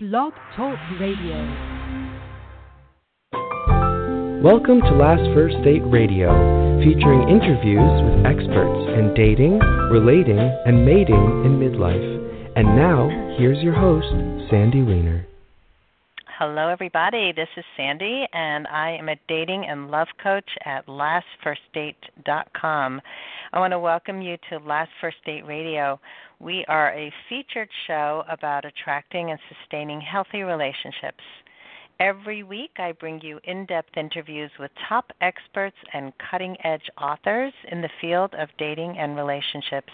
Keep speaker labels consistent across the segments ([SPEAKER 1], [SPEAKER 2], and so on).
[SPEAKER 1] Blog Talk Radio.
[SPEAKER 2] Welcome to Last First Date Radio, featuring interviews with experts in dating, relating, and mating in midlife. And now, here's your host, Sandy Weiner.
[SPEAKER 3] Hello, everybody. This is Sandy, and I am a dating and love coach at lastfirstdate.com. I want to welcome you to Last First Date Radio. We are a featured show about attracting and sustaining healthy relationships. Every week, I bring you in depth interviews with top experts and cutting edge authors in the field of dating and relationships.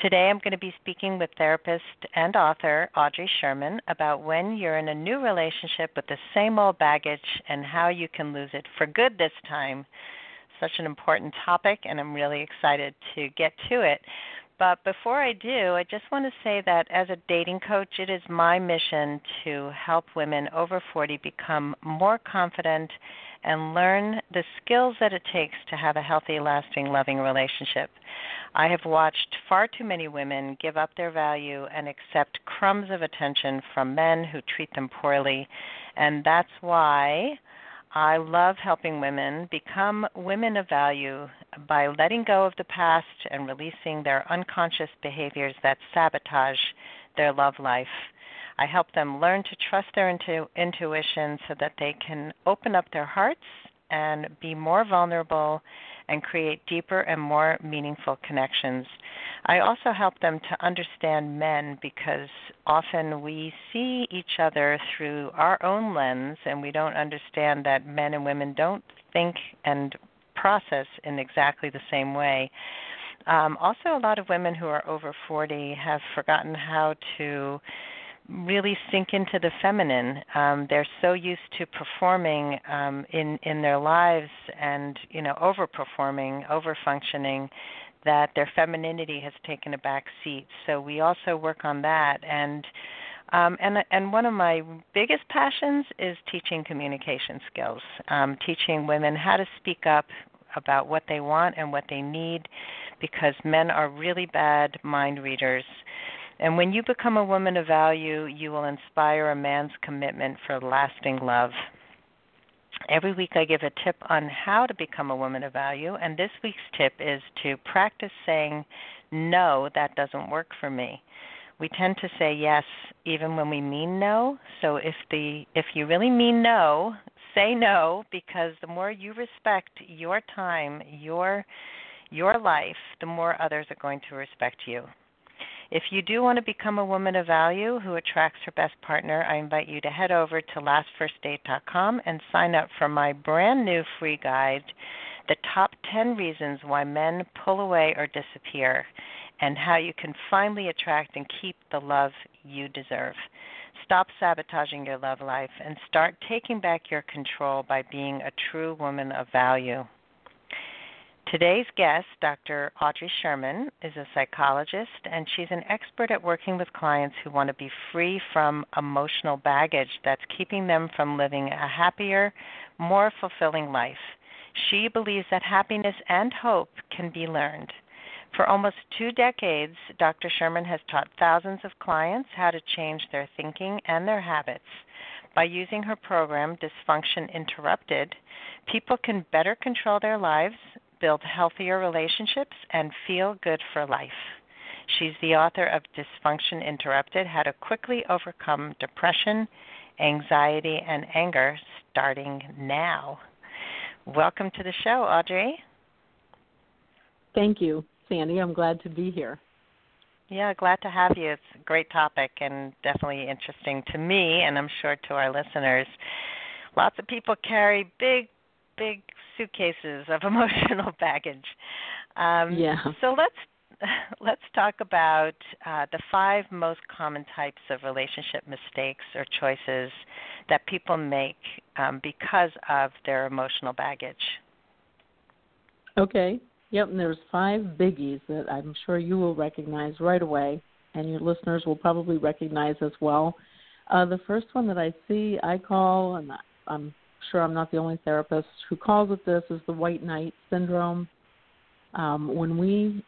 [SPEAKER 3] Today, I'm going to be speaking with therapist and author Audrey Sherman about when you're in a new relationship with the same old baggage and how you can lose it for good this time. Such an important topic, and I'm really excited to get to it. But before I do, I just want to say that as a dating coach, it is my mission to help women over 40 become more confident and learn the skills that it takes to have a healthy, lasting, loving relationship. I have watched far too many women give up their value and accept crumbs of attention from men who treat them poorly, and that's why I love helping women become women of value by letting go of the past and releasing their unconscious behaviors that sabotage their love life. I help them learn to trust their intu- intuition so that they can open up their hearts and be more vulnerable and create deeper and more meaningful connections. I also help them to understand men because often we see each other through our own lens and we don't understand that men and women don't think and process in exactly the same way. Um, also, a lot of women who are over 40 have forgotten how to really sink into the feminine. Um, they're so used to performing um, in in their lives and you know overperforming, overfunctioning, that their femininity has taken a back seat. So we also work on that and. Um, and and one of my biggest passions is teaching communication skills, um, teaching women how to speak up about what they want and what they need, because men are really bad mind readers. And when you become a woman of value, you will inspire a man's commitment for lasting love. Every week I give a tip on how to become a woman of value, and this week's tip is to practice saying, No, that doesn't work for me. We tend to say yes even when we mean no. So if the if you really mean no, say no because the more you respect your time, your your life, the more others are going to respect you. If you do want to become a woman of value who attracts her best partner, I invite you to head over to lastfirstdate.com and sign up for my brand new free guide, The Top 10 Reasons Why Men Pull Away or Disappear, and how you can finally attract and keep the love you deserve. Stop sabotaging your love life and start taking back your control by being a true woman of value. Today's guest, Dr. Audrey Sherman, is a psychologist and she's an expert at working with clients who want to be free from emotional baggage that's keeping them from living a happier, more fulfilling life. She believes that happiness and hope can be learned. For almost two decades, Dr. Sherman has taught thousands of clients how to change their thinking and their habits. By using her program, Dysfunction Interrupted, people can better control their lives, build healthier relationships, and feel good for life. She's the author of Dysfunction Interrupted How to Quickly Overcome Depression, Anxiety, and Anger, starting now. Welcome to the show, Audrey.
[SPEAKER 4] Thank you, Sandy. I'm glad to be here.
[SPEAKER 3] Yeah, glad to have you. It's a great topic and definitely interesting to me, and I'm sure to our listeners. Lots of people carry big, big suitcases of emotional baggage. Um,
[SPEAKER 4] yeah.
[SPEAKER 3] So let's let's talk about uh, the five most common types of relationship mistakes or choices that people make um, because of their emotional baggage.
[SPEAKER 4] Okay. Yep. And there's five biggies that I'm sure you will recognize right away, and your listeners will probably recognize as well. Uh, the first one that I see, I call, and I'm sure I'm not the only therapist who calls it this, is the white knight syndrome. Um, when we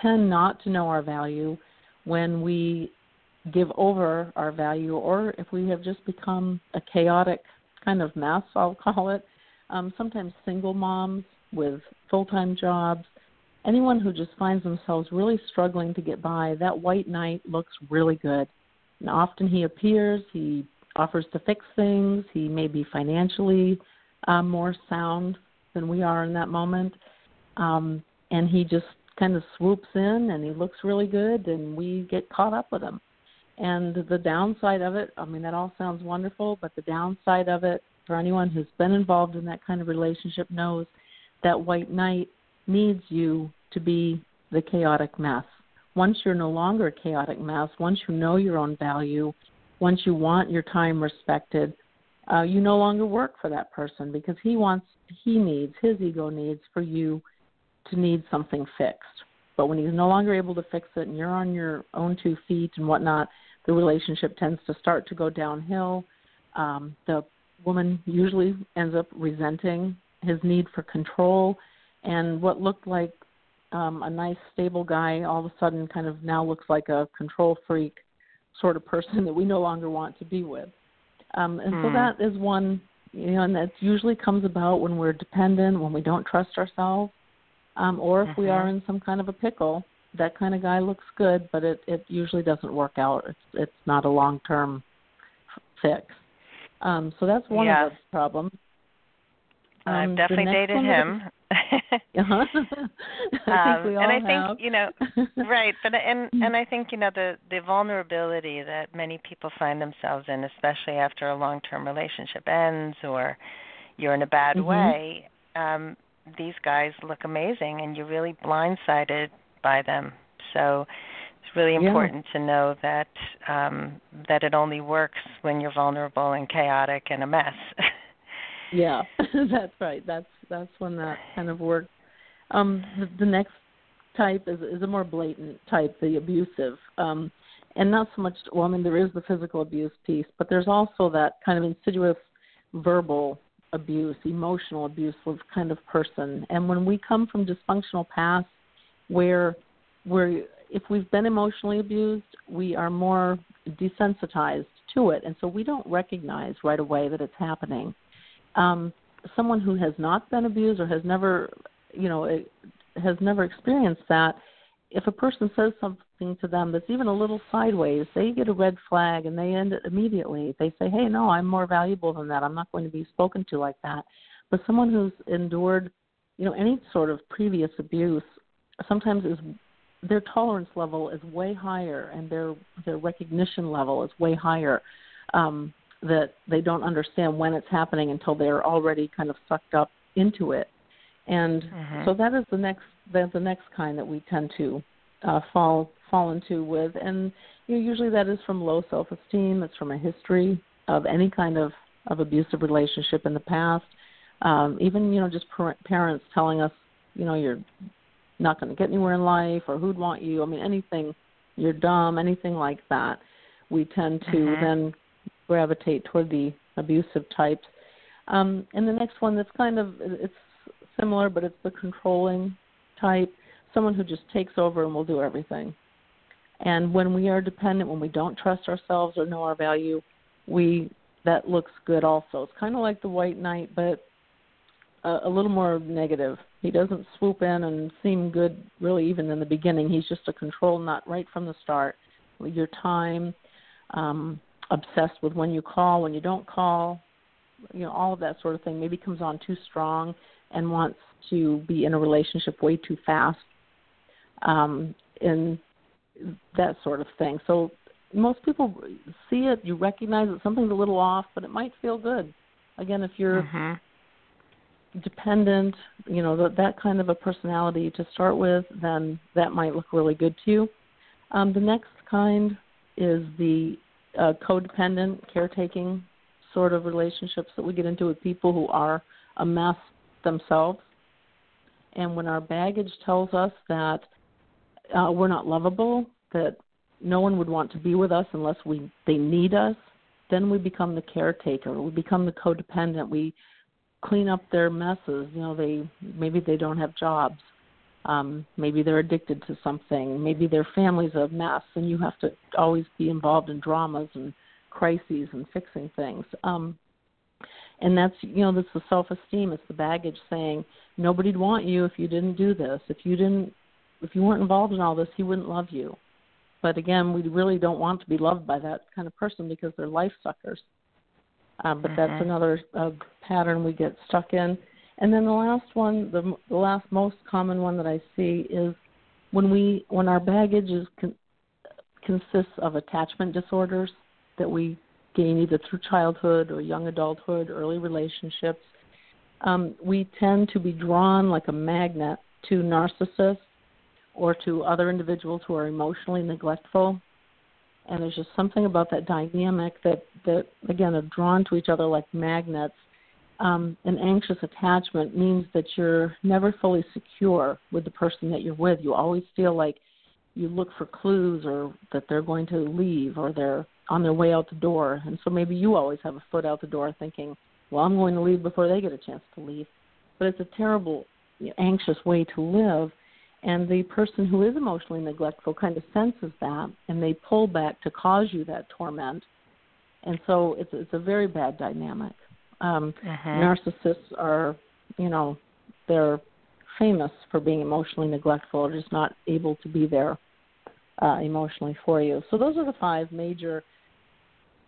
[SPEAKER 4] tend not to know our value, when we give over our value, or if we have just become a chaotic kind of mess, I'll call it. Um, sometimes single moms with full time jobs, anyone who just finds themselves really struggling to get by, that white knight looks really good. And often he appears, he offers to fix things, he may be financially uh, more sound than we are in that moment. Um, and he just kind of swoops in and he looks really good, and we get caught up with him. And the downside of it, I mean, that all sounds wonderful, but the downside of it for anyone who's been involved in that kind of relationship knows that white knight needs you to be the chaotic mess. Once you're no longer a chaotic mess, once you know your own value, once you want your time respected, uh, you no longer work for that person because he wants, he needs, his ego needs for you to need something fixed. But when he's no longer able to fix it and you're on your own two feet and whatnot, the relationship tends to start to go downhill. Um, the woman usually ends up resenting his need for control, and what looked like um, a nice, stable guy all of a sudden kind of now looks like a control freak sort of person that we no longer want to be with. Um, and so
[SPEAKER 3] Hmm.
[SPEAKER 4] that is one, you know, and that usually comes about when we're dependent, when we don't trust ourselves, um, or if we
[SPEAKER 3] Mhm.
[SPEAKER 4] are in some kind of a pickle. That kind of guy looks good, but it it usually doesn't work out. It's it's not a long term fix. Um, so that's one of the problems. Um,
[SPEAKER 3] I've definitely dated him.
[SPEAKER 4] Uh-huh. I
[SPEAKER 3] um, and I
[SPEAKER 4] have.
[SPEAKER 3] think you know, right? But and
[SPEAKER 4] Mm.
[SPEAKER 3] and I think you know the the vulnerability that many people find themselves in, especially after a long-term relationship ends or you're in a bad
[SPEAKER 4] Mhm.
[SPEAKER 3] way. Um, these guys look amazing, and you're really blindsided by them. So it's really
[SPEAKER 4] Yeah.
[SPEAKER 3] important to know that um, that it only works when you're vulnerable and chaotic and a mess.
[SPEAKER 4] Yeah, that's right. That's that's when that kind of works. Um, the, the next type is is a more blatant type, the abusive, um, and not so much. Well, I mean, there is the physical abuse piece, but there's also that kind of insidious verbal abuse, emotional abuse with kind of person. And when we come from dysfunctional past, where where if we've been emotionally abused, we are more desensitized to it, and so we don't recognize right away that it's happening um, someone who has not been abused or has never, you know, has never experienced that, if a person says something to them that's even a little sideways, they get a red flag and they end it immediately. They say, "Hey, no, I'm more valuable than that. I'm not going to be spoken to like that." But someone who's endured, you know, any sort of previous abuse, sometimes is their tolerance level is way higher and their their recognition level is way higher. Um, that they don't understand when it's happening until they're already kind of sucked up into it. And
[SPEAKER 3] Mhm.
[SPEAKER 4] so that is the next that's the next kind that we tend to uh, fall fall into with, and you know, usually that is from low self esteem. It's from a history of any kind of of abusive relationship in the past. Um, even you know just par- parents telling us you know you're not going to get anywhere in life or who'd want you. I mean anything you're dumb, anything like that. We tend to
[SPEAKER 3] Mhm.
[SPEAKER 4] then gravitate toward the abusive types. Um, and the next one that's kind of it's similar, but it's the controlling type, someone who just takes over and will do everything. And when we are dependent, when we don't trust ourselves or know our value, we that looks good also. It's kind of like the white knight, but a, a little more negative. He doesn't swoop in and seem good really even in the beginning. He's just a control nut right from the start. Your time, um, obsessed with when you call, when you don't call, you know, all of that sort of thing. Maybe comes on too strong and wants to be in a relationship way too fast, um, and that sort of thing. So most people see it, you recognize that something's a little off, but it might feel good. Again, if you're
[SPEAKER 3] Mhm.
[SPEAKER 4] dependent, you know, that that kind of a personality to start with, then that might look really good to you. Um, the next kind is the uh, codependent, caretaking sort of relationships that we get into with people who are a mess themselves. And when our baggage tells us that uh, we're not lovable, that no one would want to be with us unless we they need us, then we become the caretaker. We become the codependent. We clean up their messes. You know, they maybe they don't have jobs. Um, maybe they're addicted to something. Maybe their family's a mess, and you have to always be involved in dramas and crises and fixing things. Um, and that's you know that's the self-esteem. It's the baggage saying nobody'd want you if you didn't do this. If you didn't, if you weren't involved in all this, he wouldn't love you. But again, we really don't want to be loved by that kind of person because they're life suckers. Uh, but
[SPEAKER 3] mm-hmm.
[SPEAKER 4] that's another uh, pattern we get stuck in. And then the last one, the, the last most common one that I see is when we when our baggage is con- consists of attachment disorders that we gain either through childhood or young adulthood, early relationships. Um, we tend to be drawn like a magnet to narcissists or to other individuals who are emotionally neglectful. And there's just something about that dynamic that, that again, are drawn to each other like magnets um, an anxious attachment means that you're never fully secure with the person that you're with. You always feel like you look for clues or that they're going to leave or they're on their way out the door. And so maybe you always have a foot out the door thinking, well, I'm going to leave before they get a chance to leave. But it's a terrible, anxious way to live. And the person who is emotionally neglectful kind of senses that and they pull back to cause you that torment. And so it's, it's a very bad dynamic. Um,
[SPEAKER 3] uh-huh.
[SPEAKER 4] Narcissists are, you know, they're famous for being emotionally neglectful or just not able to be there uh, emotionally for you. So those are the five major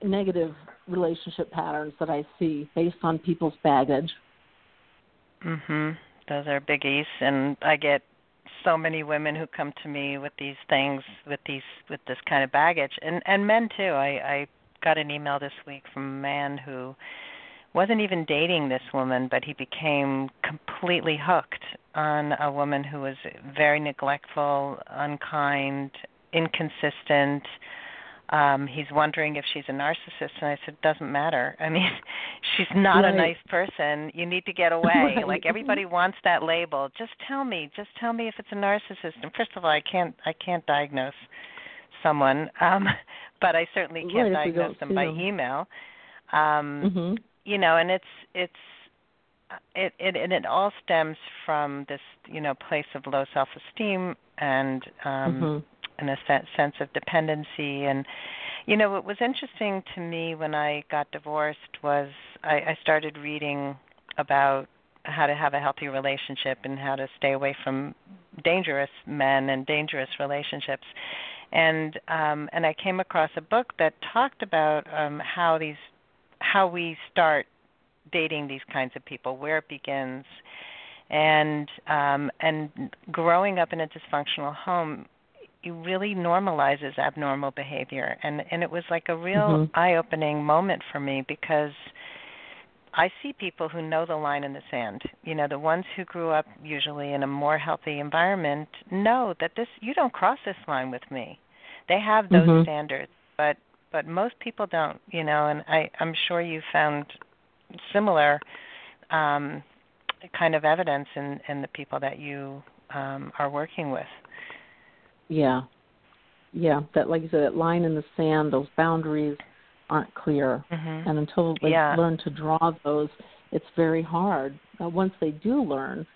[SPEAKER 4] negative relationship patterns that I see based on people's baggage.
[SPEAKER 3] Mhm. Those are biggies and I get so many women who come to me with these things with these with this kind of baggage and and men too. I I got an email this week from a man who wasn't even dating this woman, but he became completely hooked on a woman who was very neglectful, unkind, inconsistent. Um, he's wondering if she's a narcissist, and I said, "Doesn't matter. I mean, she's not
[SPEAKER 4] right.
[SPEAKER 3] a nice person. You need to get away. right. Like everybody wants that label. Just tell me. Just tell me if it's a narcissist. And first of all, I can't. I can't diagnose someone, um, but I certainly can't
[SPEAKER 4] right,
[SPEAKER 3] diagnose them by
[SPEAKER 4] them.
[SPEAKER 3] email. Um,
[SPEAKER 4] mm-hmm
[SPEAKER 3] you know, and it's it's it it and it all stems from this you know place of low self esteem and um
[SPEAKER 4] mm-hmm.
[SPEAKER 3] and a se- sense of dependency and you know what was interesting to me when I got divorced was I, I started reading about how to have a healthy relationship and how to stay away from dangerous men and dangerous relationships and um and I came across a book that talked about um how these how we start dating these kinds of people, where it begins, and um, and growing up in a dysfunctional home, it really normalizes abnormal behavior, and and it was like a real
[SPEAKER 4] mm-hmm.
[SPEAKER 3] eye-opening moment for me because. I see people who know the line in the sand. You know, the ones who grew up usually in a more healthy environment know that this you don't cross this line with me. They have those
[SPEAKER 4] mm-hmm.
[SPEAKER 3] standards, but but most people don't, you know, and I, I'm sure you found similar um, kind of evidence in, in the people that you um, are working with.
[SPEAKER 4] Yeah, yeah. That, like you said, that line in the sand, those boundaries aren't clear,
[SPEAKER 3] mm-hmm.
[SPEAKER 4] and until they
[SPEAKER 3] yeah.
[SPEAKER 4] learn to draw those, it's very hard. Now, once they do learn,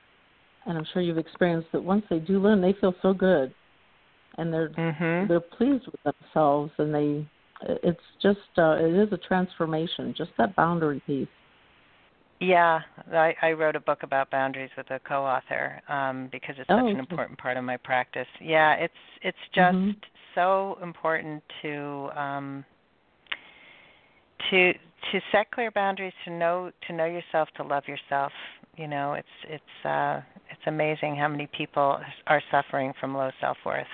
[SPEAKER 4] and I'm sure you've experienced that once they do learn, they feel so good, and they're
[SPEAKER 3] mm-hmm.
[SPEAKER 4] they're pleased with themselves, and they it's just uh, it is a transformation. Just that boundary piece.
[SPEAKER 3] Yeah, I, I wrote a book about boundaries with a co-author um, because it's
[SPEAKER 4] oh,
[SPEAKER 3] such an important part of my practice. Yeah, it's it's just
[SPEAKER 4] mm-hmm.
[SPEAKER 3] so important to um, to to set clear boundaries, to know to know yourself, to love yourself. You know, it's it's uh, it's amazing how many people are suffering from low self worth.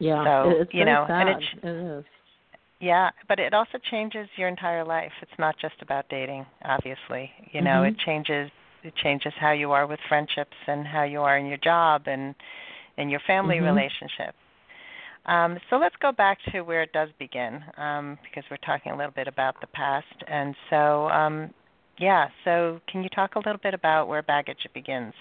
[SPEAKER 4] Yeah,
[SPEAKER 3] so
[SPEAKER 4] it's
[SPEAKER 3] you know,
[SPEAKER 4] sad.
[SPEAKER 3] and it,
[SPEAKER 4] it is.
[SPEAKER 3] Yeah, but it also changes your entire life. It's not just about dating, obviously. You know,
[SPEAKER 4] mm-hmm.
[SPEAKER 3] it changes it changes how you are with friendships and how you are in your job and in your family
[SPEAKER 4] mm-hmm.
[SPEAKER 3] relationship. Um, so let's go back to where it does begin, um, because we're talking a little bit about the past. And so, um, yeah, so can you talk a little bit about where baggage begins?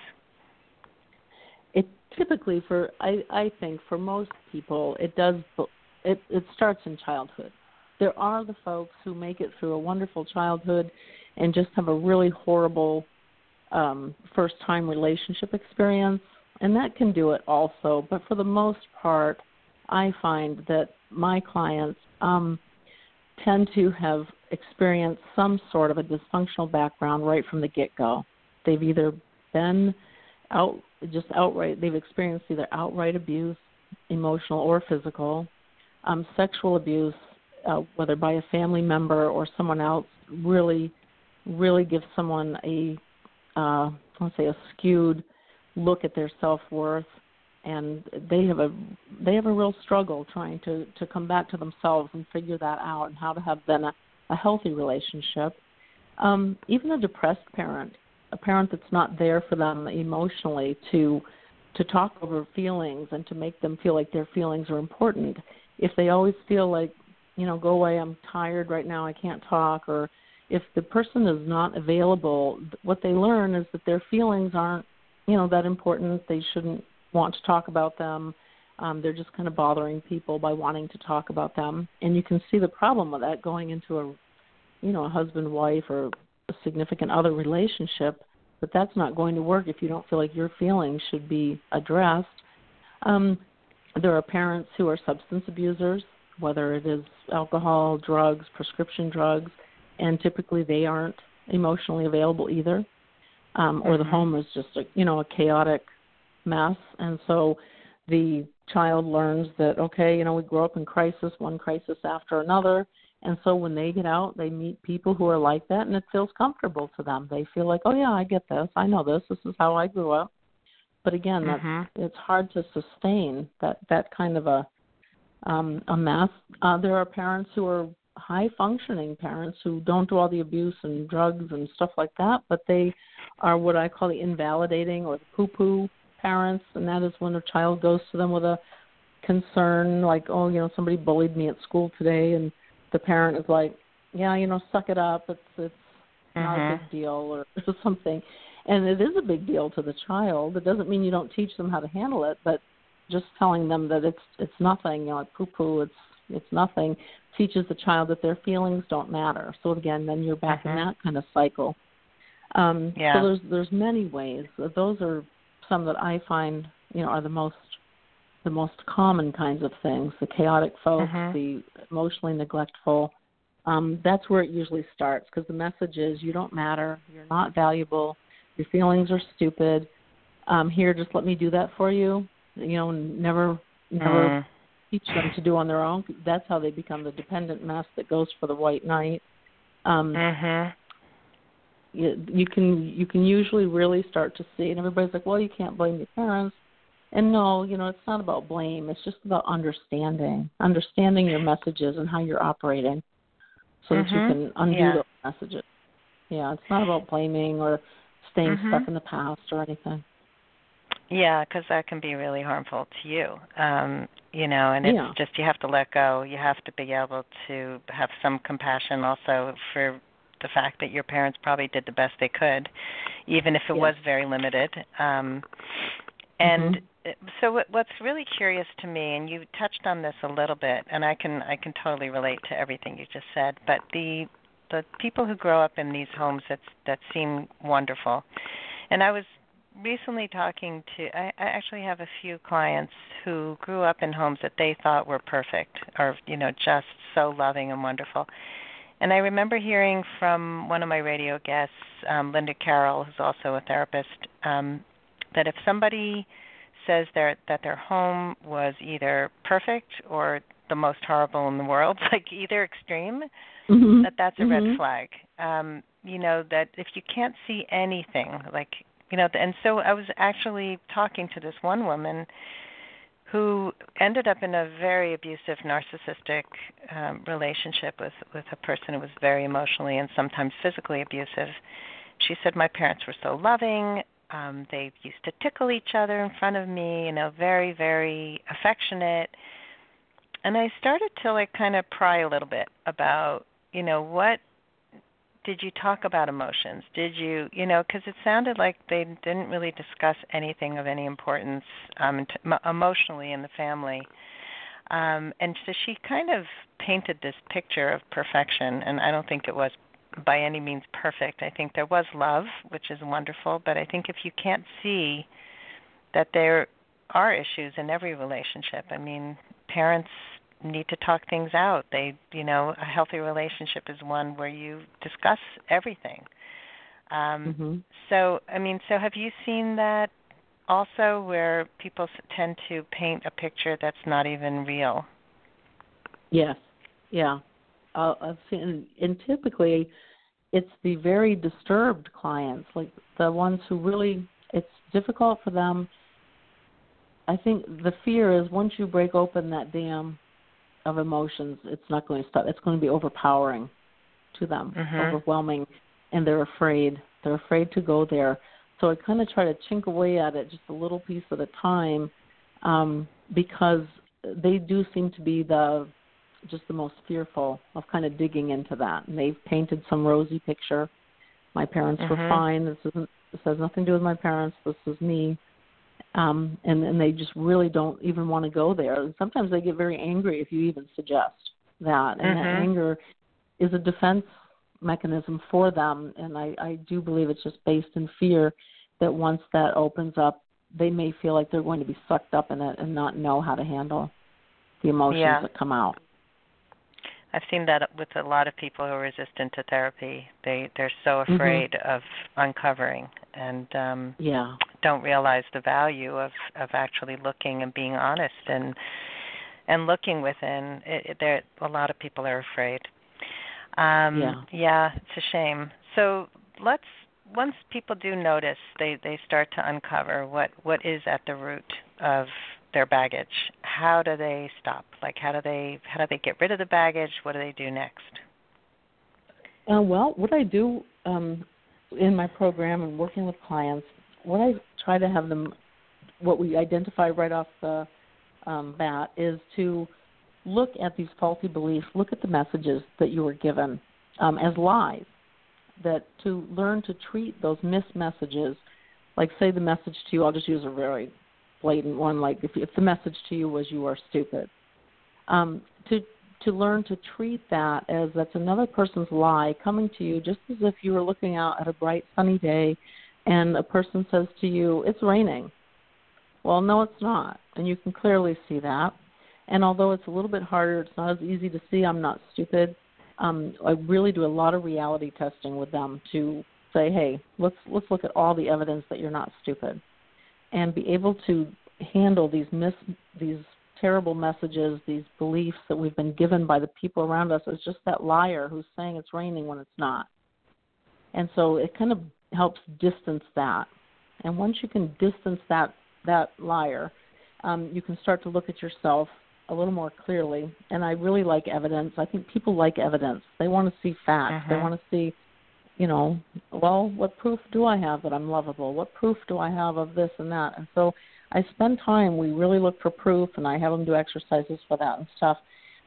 [SPEAKER 4] Typically, for I, I think for most people, it does it it starts in childhood. There are the folks who make it through a wonderful childhood and just have a really horrible um, first time relationship experience, and that can do it also. But for the most part, I find that my clients um, tend to have experienced some sort of a dysfunctional background right from the get go. They've either been out just outright they've experienced either outright abuse, emotional or physical, um, sexual abuse, uh, whether by a family member or someone else, really, really gives someone a uh, let's say a skewed look at their self worth, and they have a they have a real struggle trying to to come back to themselves and figure that out and how to have then a, a healthy relationship. Um, even a depressed parent, a parent that's not there for them emotionally to to talk over feelings and to make them feel like their feelings are important. If they always feel like, you know, go away, I'm tired right now, I can't talk, or if the person is not available, what they learn is that their feelings aren't, you know, that important. They shouldn't want to talk about them. Um, they're just kind of bothering people by wanting to talk about them, and you can see the problem with that going into a, you know, a husband wife or a significant other relationship. But that's not going to work if you don't feel like your feelings should be addressed. Um, there are parents who are substance abusers, whether it is alcohol, drugs, prescription drugs and typically they aren't emotionally available either, um, or the
[SPEAKER 3] mm-hmm.
[SPEAKER 4] home is just a you know a chaotic mess, and so the child learns that okay, you know we grow up in crisis, one crisis after another, and so when they get out, they meet people who are like that, and it feels comfortable to them. They feel like, oh yeah, I get this, I know this, this is how I grew up. But again, that's
[SPEAKER 3] mm-hmm.
[SPEAKER 4] it's hard to sustain that that kind of a um, a mess. Uh, there are parents who are high functioning parents who don't do all the abuse and drugs and stuff like that, but they are what I call the invalidating or the poo poo parents, and that is when a child goes to them with a concern like, oh, you know, somebody bullied me at school today, and the parent is like, yeah, you know, suck it up. It's it's mm-hmm. not a
[SPEAKER 3] Mm-hmm.
[SPEAKER 4] big deal or something, and it is a big deal to the child. It doesn't mean you don't teach them how to handle it, but just telling them that it's it's nothing, you know, like poo poo, it's it's nothing, teaches the child that their feelings don't matter. So again, then you're back
[SPEAKER 3] mm-hmm.
[SPEAKER 4] in that kind of cycle. Um,
[SPEAKER 3] yeah.
[SPEAKER 4] So there's there's many ways. Those are some that I find you know are the most the most common kinds of things. The chaotic folks,
[SPEAKER 3] mm-hmm.
[SPEAKER 4] the emotionally neglectful. Um, that's where it usually starts because the message is you don't matter, you're not valuable, your feelings are stupid. Um, here, just let me do that for you. You know, never never
[SPEAKER 3] mm
[SPEAKER 4] teach them to do on their own. That's how they become the dependent mess that goes for the white knight. Um,
[SPEAKER 3] mhm.
[SPEAKER 4] you, you can you can usually really start to see, and everybody's like, well, you can't blame your parents. And no, you know, it's not about blame. It's just about understanding, understanding your messages and how you're operating, so that you
[SPEAKER 3] Mhm.
[SPEAKER 4] can undo
[SPEAKER 3] Yeah.
[SPEAKER 4] those messages. Yeah, it's not about blaming or staying
[SPEAKER 3] Mhm.
[SPEAKER 4] stuck in the past or anything.
[SPEAKER 3] Yeah, because that can be really harmful to you. Um, you know, and it's
[SPEAKER 4] Yeah.
[SPEAKER 3] just you have to let go. You have to be able to have some compassion also for the fact that your parents probably did the best they could, even if it
[SPEAKER 4] Yes.
[SPEAKER 3] was very limited. Um, and
[SPEAKER 4] Mhm.
[SPEAKER 3] So, what, what's really curious to me, and you touched on this a little bit, and I can I can totally relate to everything you just said. But the the people who grow up in these homes that that seem wonderful, and I was recently talking to I, I actually have a few clients who grew up in homes that they thought were perfect or you know just so loving and wonderful and i remember hearing from one of my radio guests um, linda carroll who's also a therapist um, that if somebody says their that their home was either perfect or the most horrible in the world like either extreme
[SPEAKER 4] Mhm.
[SPEAKER 3] that that's a
[SPEAKER 4] Mhm.
[SPEAKER 3] red flag um you know that if you can't see anything like you know and so i was actually talking to this one woman who ended up in a very abusive narcissistic um relationship with with a person who was very emotionally and sometimes physically abusive she said my parents were so loving um they used to tickle each other in front of me you know very very affectionate and i started to like kind of pry a little bit about you know what did you talk about emotions? Did you, you know, because it sounded like they didn't really discuss anything of any importance um, t- emotionally in the family. Um, and so she kind of painted this picture of perfection, and I don't think it was by any means perfect. I think there was love, which is wonderful, but I think if you can't see that there are issues in every relationship, I mean, parents need to talk things out. They, you know, a healthy relationship is one where you discuss everything. Um,
[SPEAKER 4] mm-hmm.
[SPEAKER 3] So, I mean, so have you seen that also, where people tend to paint a picture that's not even real?
[SPEAKER 4] Yes, yeah, uh, I've seen, and typically, it's the very disturbed clients, like the ones who really, it's difficult for them. I think the fear is once you break open that dam of emotions, it's not going to stop. It's going to be overpowering to them,
[SPEAKER 3] mm-hmm.
[SPEAKER 4] overwhelming, and they're afraid. They're afraid to go there. So I kind of try to chink away at it just a little piece at a time, um, because they do seem to be the just the most fearful of kind of digging into that. And they've painted some rosy picture. My parents
[SPEAKER 3] mm-hmm.
[SPEAKER 4] were fine. This isn't. This has nothing to do with my parents. This is me um, and and they just really don't even want to go there. And sometimes they get very angry if you even suggest that, and
[SPEAKER 3] mm-hmm.
[SPEAKER 4] that anger is a defense mechanism for them. And I I do believe it's just based in fear that once that opens up, they may feel like they're going to be sucked up in it and not know how to handle the emotions
[SPEAKER 3] yeah.
[SPEAKER 4] that come out.
[SPEAKER 3] I've seen that with a lot of people who are resistant to therapy. They they're so
[SPEAKER 4] Mm-hmm.
[SPEAKER 3] afraid mm-hmm. of uncovering and um
[SPEAKER 4] yeah
[SPEAKER 3] don't realize the value of of actually looking and being honest and and looking within. It, it, there a lot of people are afraid. Um
[SPEAKER 4] yeah.
[SPEAKER 3] yeah, it's a shame. So let's once people do notice they they start to uncover what what is at the root of their baggage how do they stop? Like how do they how do they get rid of the baggage? What do they do next?
[SPEAKER 4] Uh, well what i do um, in my program and working with clients what i try to have them what we identify right off the um, bat is to look at these faulty beliefs look at the messages that you were given um, as lies that to learn to treat those missed messages like say the message to you i'll just use a very blatant one, like if, if the message to you was "you are stupid," um, to to learn to treat that as that's another person's lie coming to you, just as if you were looking out at a bright sunny day, and a person says to you, "It's raining." Well, no, it's not, and you can clearly see that. And although it's a little bit harder, it's not as easy to see. I'm not stupid. Um, I really do a lot of reality testing with them to say, "Hey, let's let's look at all the evidence that you're not stupid." And be able to handle these mis these terrible messages, these beliefs that we've been given by the people around us as just that liar who's saying it's raining when it's not. And so it kind of helps distance that. And once you can distance that that liar, um, you can start to look at yourself a little more clearly. And I really like evidence. I think people like evidence. They want to see facts.
[SPEAKER 3] Mm-hmm.
[SPEAKER 4] They want to see you know, well, what proof do I have that I'm lovable? What proof do I have of this and that? And so I spend time. We really look for proof, and I have them do exercises for that and stuff.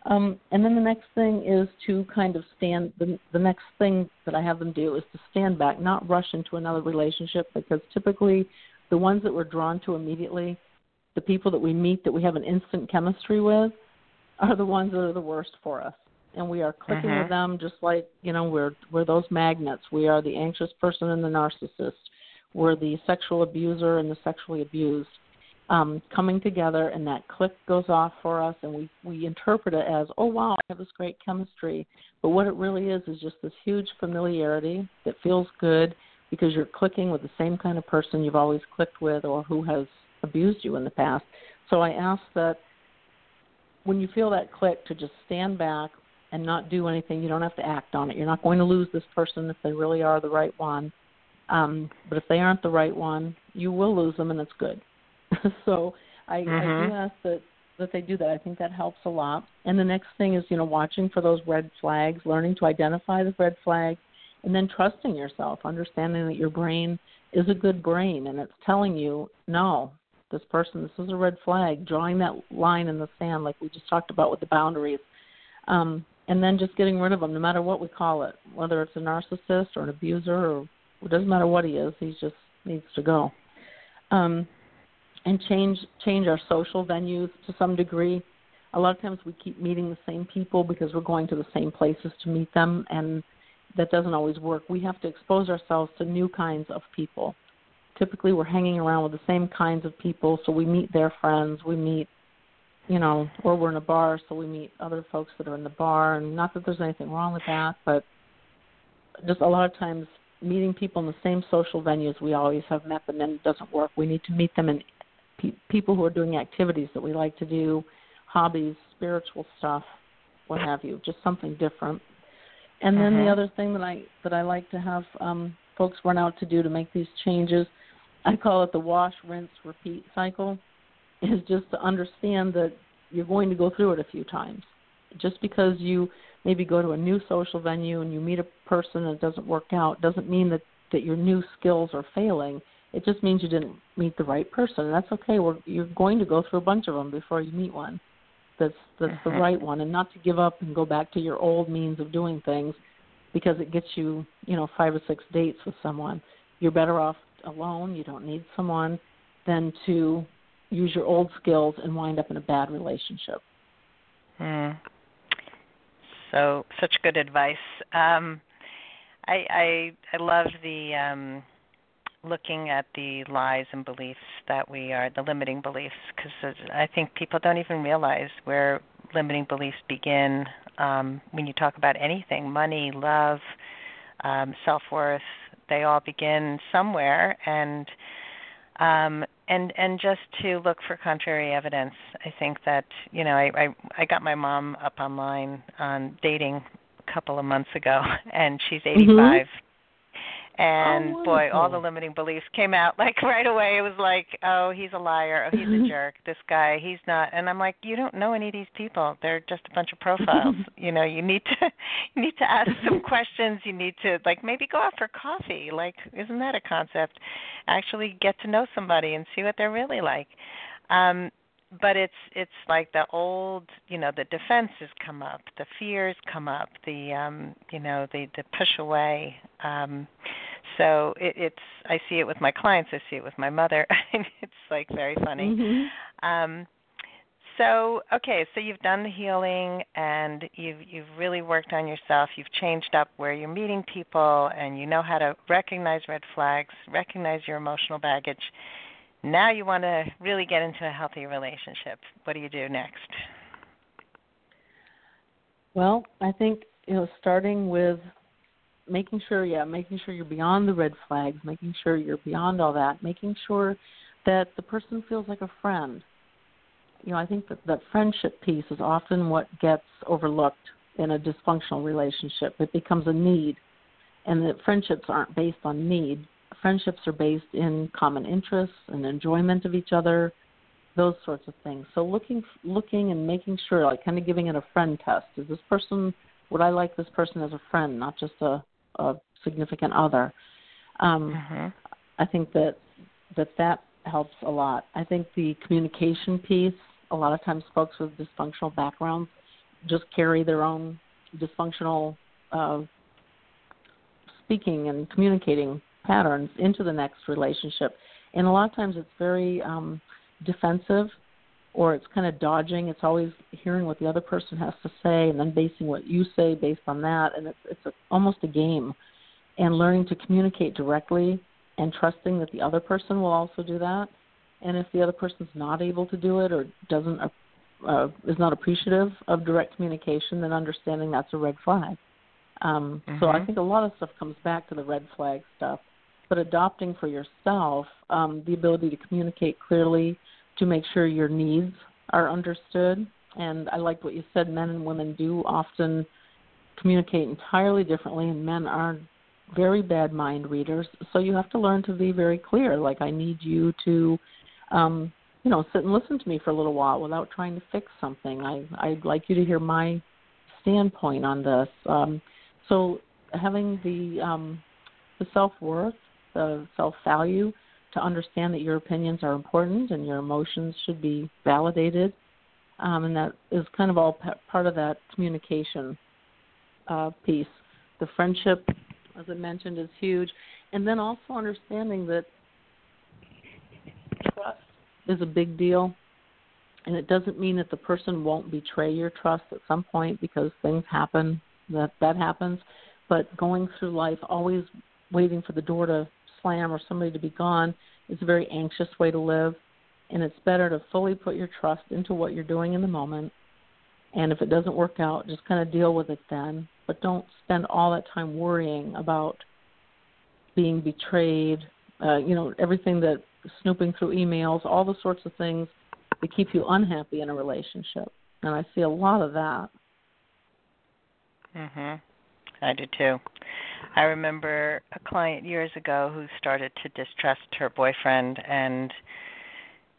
[SPEAKER 4] Um, and then the next thing is to kind of stand. The, the next thing that I have them do is to stand back, not rush into another relationship, because typically the ones that we're drawn to immediately, the people that we meet that we have an instant chemistry with, are the ones that are the worst for us and we are clicking with them just like you know we're we're those magnets. We are the anxious person and the narcissist. We're the sexual abuser and the sexually abused um, coming together and that click goes off for us and we we interpret it as oh wow i have this great chemistry. But what it really is is just this huge familiarity that feels good because you're clicking with the same kind of person you've always clicked with or who has abused you in the past. So i ask that when you feel that click to just stand back and not do anything. You don't have to act on it. You're not going to lose this person if they really are the right one. Um, but if they aren't the right one, you will lose them, and it's good. so I,
[SPEAKER 3] mm-hmm.
[SPEAKER 4] I do ask that that they do that. I think that helps a lot. And the next thing is, you know, watching for those red flags, learning to identify the red flags, and then trusting yourself, understanding that your brain is a good brain and it's telling you, no, this person, this is a red flag, drawing that line in the sand like we just talked about with the boundaries. Um, and then just getting rid of them, no matter what we call it, whether it's a narcissist or an abuser or it doesn't matter what he is, he just needs to go. Um, and change change our social venues to some degree. A lot of times we keep meeting the same people because we're going to the same places to meet them, and that doesn't always work. We have to expose ourselves to new kinds of people. Typically, we're hanging around with the same kinds of people, so we meet their friends, we meet, you know, or we're in a bar, so we meet other folks that are in the bar. And not that there's anything wrong with that, but just a lot of times meeting people in the same social venues we always have met them in it doesn't work. We need to meet them in pe- people who are doing activities that we like to do, hobbies, spiritual stuff, what have you, just something different. And then
[SPEAKER 3] Mhm.
[SPEAKER 4] the other thing that I that I like to have um, folks run out to do to make these changes, I call it the wash, rinse, repeat cycle, is just to understand that you're going to go through it a few times. Just because you maybe go to a new social venue and you meet a person and it doesn't work out doesn't mean that that your new skills are failing. It just means you didn't meet the right person. And that's okay. We're, you're going to go through a bunch of them before you meet one that's that's the
[SPEAKER 3] Mhm.
[SPEAKER 4] right one, and not to give up and go back to your old means of doing things because it gets you, you know, five or six dates with someone. You're better off alone. You don't need someone than to use your old skills and wind up in a bad relationship.
[SPEAKER 3] Hmm. So such good advice. Um, I I I love the um, looking at the lies and beliefs that we are the limiting beliefs because I think people don't even realize where limiting beliefs begin um, when you talk about anything money, love, um, self worth. They all begin somewhere and um, and and just to look for contrary evidence. I think that you know I, I I got my mom up online on dating a couple of months ago, and she's 85.
[SPEAKER 4] Mhm.
[SPEAKER 3] And
[SPEAKER 4] Oh,
[SPEAKER 3] boy, all the limiting beliefs came out like right away. It was like, oh, he's a liar. Oh, he's a jerk. This guy, he's not. And I'm like, you don't know any of these people. They're just a bunch of profiles. you know, you need to you need to ask some questions. You need to like maybe go out for coffee. Like, isn't that a concept? Actually, get to know somebody and see what they're really like. Um, but it's it's like the old you know the defenses come up the fears come up the um you know the the push away um so it, it's i see it with my clients i see it with my mother it's like very funny
[SPEAKER 4] Mhm.
[SPEAKER 3] um so okay so you've done the healing and you've you've really worked on yourself you've changed up where you're meeting people and you know how to recognize red flags recognize your emotional baggage now you want to really get into a healthy relationship. What do you do next?
[SPEAKER 4] Well, I think you know, starting with making sure, yeah, making sure you're beyond the red flags, making sure you're beyond all that, making sure that the person feels like a friend. You know, I think that that friendship piece is often what gets overlooked in a dysfunctional relationship. It becomes a need, and that friendships aren't based on need. Friendships are based in common interests and enjoyment of each other, those sorts of things. So looking, looking, and making sure, like kind of giving it a friend test. Is this person? Would I like this person as a friend, not just a, a significant other? Um,
[SPEAKER 3] Mm-hmm.
[SPEAKER 4] I think that that that helps a lot. I think the communication piece. A lot of times, folks with dysfunctional backgrounds just carry their own dysfunctional uh, speaking and communicating patterns into the next relationship, and a lot of times it's very um, defensive, or it's kind of dodging. It's always hearing what the other person has to say, and then basing what you say based on that, and it's it's a, almost a game. And learning to communicate directly and trusting that the other person will also do that. And if the other person's not able to do it or doesn't uh, uh, is not appreciative of direct communication, then understanding that's a red flag. Um, So I
[SPEAKER 3] Mhm.
[SPEAKER 4] think a lot of stuff comes back to the red flag stuff, but adopting for yourself um, the ability to communicate clearly, to make sure your needs are understood. And I like what you said. Men and women do often communicate entirely differently, and men are very bad mind readers. So you have to learn to be very clear. Like I need you to, um, you know, sit and listen to me for a little while without trying to fix something. I I'd like you to hear my standpoint on this. Um, so having the um, the self worth, the self value, to understand that your opinions are important and your emotions should be validated, um, and that is kind of all part of that communication uh, piece. The friendship, as I mentioned, is huge, and then also understanding that trust is a big deal. And it doesn't mean that the person won't betray your trust at some point because things happen that that happens, but going through life always waiting for the door to slam or somebody to be gone is a very anxious way to live. And it's better to fully put your trust into what you're doing in the moment. And if it doesn't work out, just kind of deal with it then. But don't spend all that time worrying about being betrayed, uh, you know, everything that snooping through emails, all the sorts of things that keep you unhappy in a relationship. And I see a lot of that.
[SPEAKER 3] Mhm. I do too. I remember a client years ago who started to distrust her boyfriend and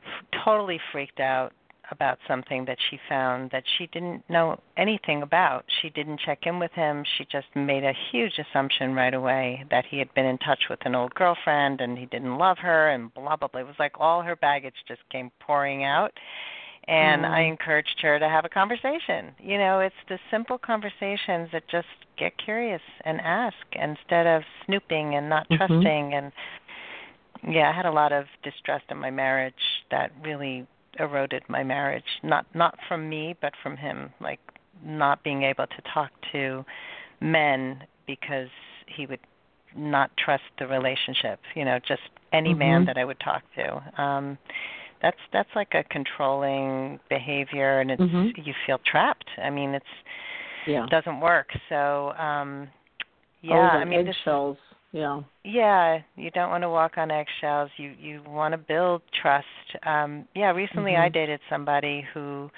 [SPEAKER 3] f- totally freaked out about something that she found that she didn't know anything about. She didn't check in with him. She just made a huge assumption right away that he had been in touch with an old girlfriend and he didn't love her and blah blah blah. It was like all her baggage just came pouring out and I encouraged her to have a conversation. You know, it's the simple conversations that just get curious and ask instead of snooping and not
[SPEAKER 4] mm-hmm.
[SPEAKER 3] trusting and yeah, I had a lot of distrust in my marriage that really eroded my marriage. Not not from me, but from him, like not being able to talk to men because he would not trust the relationship, you know, just any
[SPEAKER 4] mm-hmm.
[SPEAKER 3] man that I would talk to. Um that's that's like a controlling behavior and it's
[SPEAKER 4] mm-hmm.
[SPEAKER 3] you feel trapped. I mean it's
[SPEAKER 4] yeah.
[SPEAKER 3] it doesn't work. So um yeah
[SPEAKER 4] oh,
[SPEAKER 3] i mean
[SPEAKER 4] eggshells. Yeah.
[SPEAKER 3] Yeah you don't want to walk on eggshells. You you want to build trust. Um yeah recently
[SPEAKER 4] mm-hmm.
[SPEAKER 3] i dated somebody who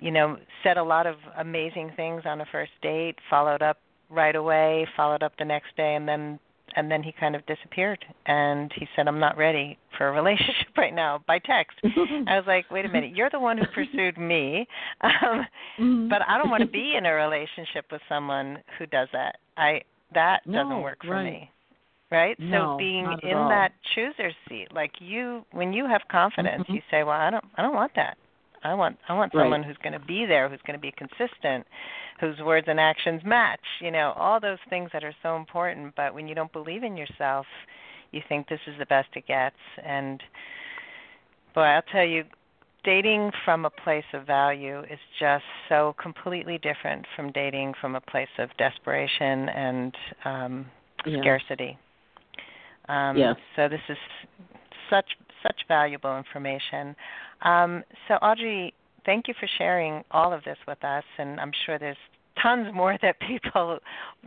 [SPEAKER 3] you know said a lot of amazing things on a first date followed up right away followed up the next day and then and then he kind of disappeared and he said i'm not ready for a relationship right now by text i was like wait a minute you're the one who pursued me um
[SPEAKER 4] mm-hmm.
[SPEAKER 3] but i don't want to be in a relationship with someone who does that i that
[SPEAKER 4] no,
[SPEAKER 3] doesn't work for
[SPEAKER 4] right.
[SPEAKER 3] me right
[SPEAKER 4] no,
[SPEAKER 3] so being in
[SPEAKER 4] all.
[SPEAKER 3] that chooser's seat like you when you have confidence
[SPEAKER 4] mm-hmm.
[SPEAKER 3] you say well i don't i don't want that i want i want
[SPEAKER 4] right.
[SPEAKER 3] someone who's going to be there who's going to be consistent whose words and actions match, you know, all those things that are so important. But when you don't believe in yourself, you think this is the best it gets. And boy, I'll tell you, dating from a place of value is just so completely different from dating from a place of desperation and um
[SPEAKER 4] yeah.
[SPEAKER 3] scarcity. Um
[SPEAKER 4] yes.
[SPEAKER 3] so this is such such valuable information. Um, so Audrey, thank you for sharing all of this with us, and I'm sure there's tons more that people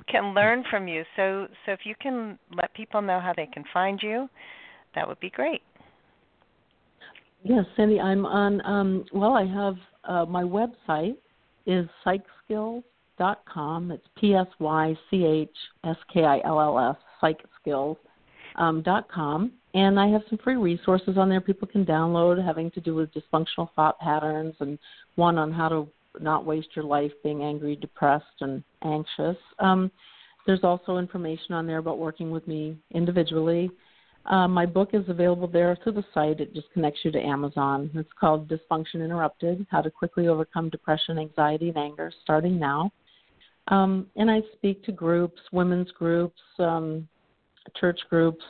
[SPEAKER 3] can learn from you. So, so if you can let people know how they can find you, that would be great.
[SPEAKER 4] Yes, Sandy, I'm on. Um, well, I have uh, my website is psychskills.com. It's P S Y C H S K I L L S psychskills.com. um, and I have some free resources on there people can download having to do with dysfunctional thought patterns and one on how to not waste your life being angry, depressed, and anxious. Um, there's also information on there about working with me individually. Uh, my book is available there through the site. It just connects you to Amazon. It's called Dysfunction Interrupted How to Quickly Overcome Depression, Anxiety, and Anger, starting now. Um, and I speak to groups, women's groups, um, church groups,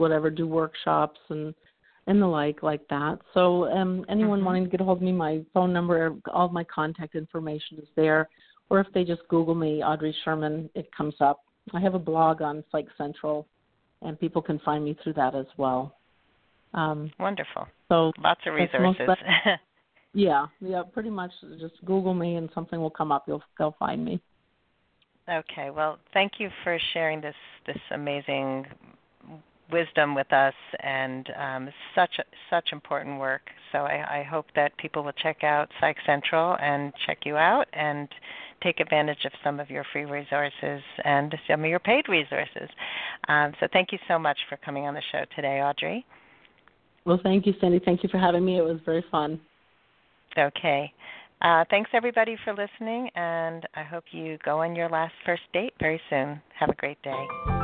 [SPEAKER 4] whatever, do workshops and and the like like that. So um, anyone
[SPEAKER 3] mm-hmm.
[SPEAKER 4] wanting to get a hold of me, my phone number, all my contact information is there. Or if they just Google me, Audrey Sherman, it comes up. I have a blog on Psych Central, and people can find me through that as well. Um,
[SPEAKER 3] Wonderful.
[SPEAKER 4] So
[SPEAKER 3] lots of resources.
[SPEAKER 4] yeah, yeah, pretty much just Google me and something will come up. You'll they'll find me.
[SPEAKER 3] Okay. Well, thank you for sharing this this amazing wisdom with us and um, such such important work. So I, I, hope that people will check out Psych Central and check you out and take advantage of some of your free resources and some of your paid resources. Um, so thank you so much for coming on the show today, Audrey.
[SPEAKER 4] Well, thank you, Cindy. Thank you for having me. It was very fun.
[SPEAKER 3] Okay. Uh, thanks everybody for listening, and I hope you go on your last first date very soon. Have a great day.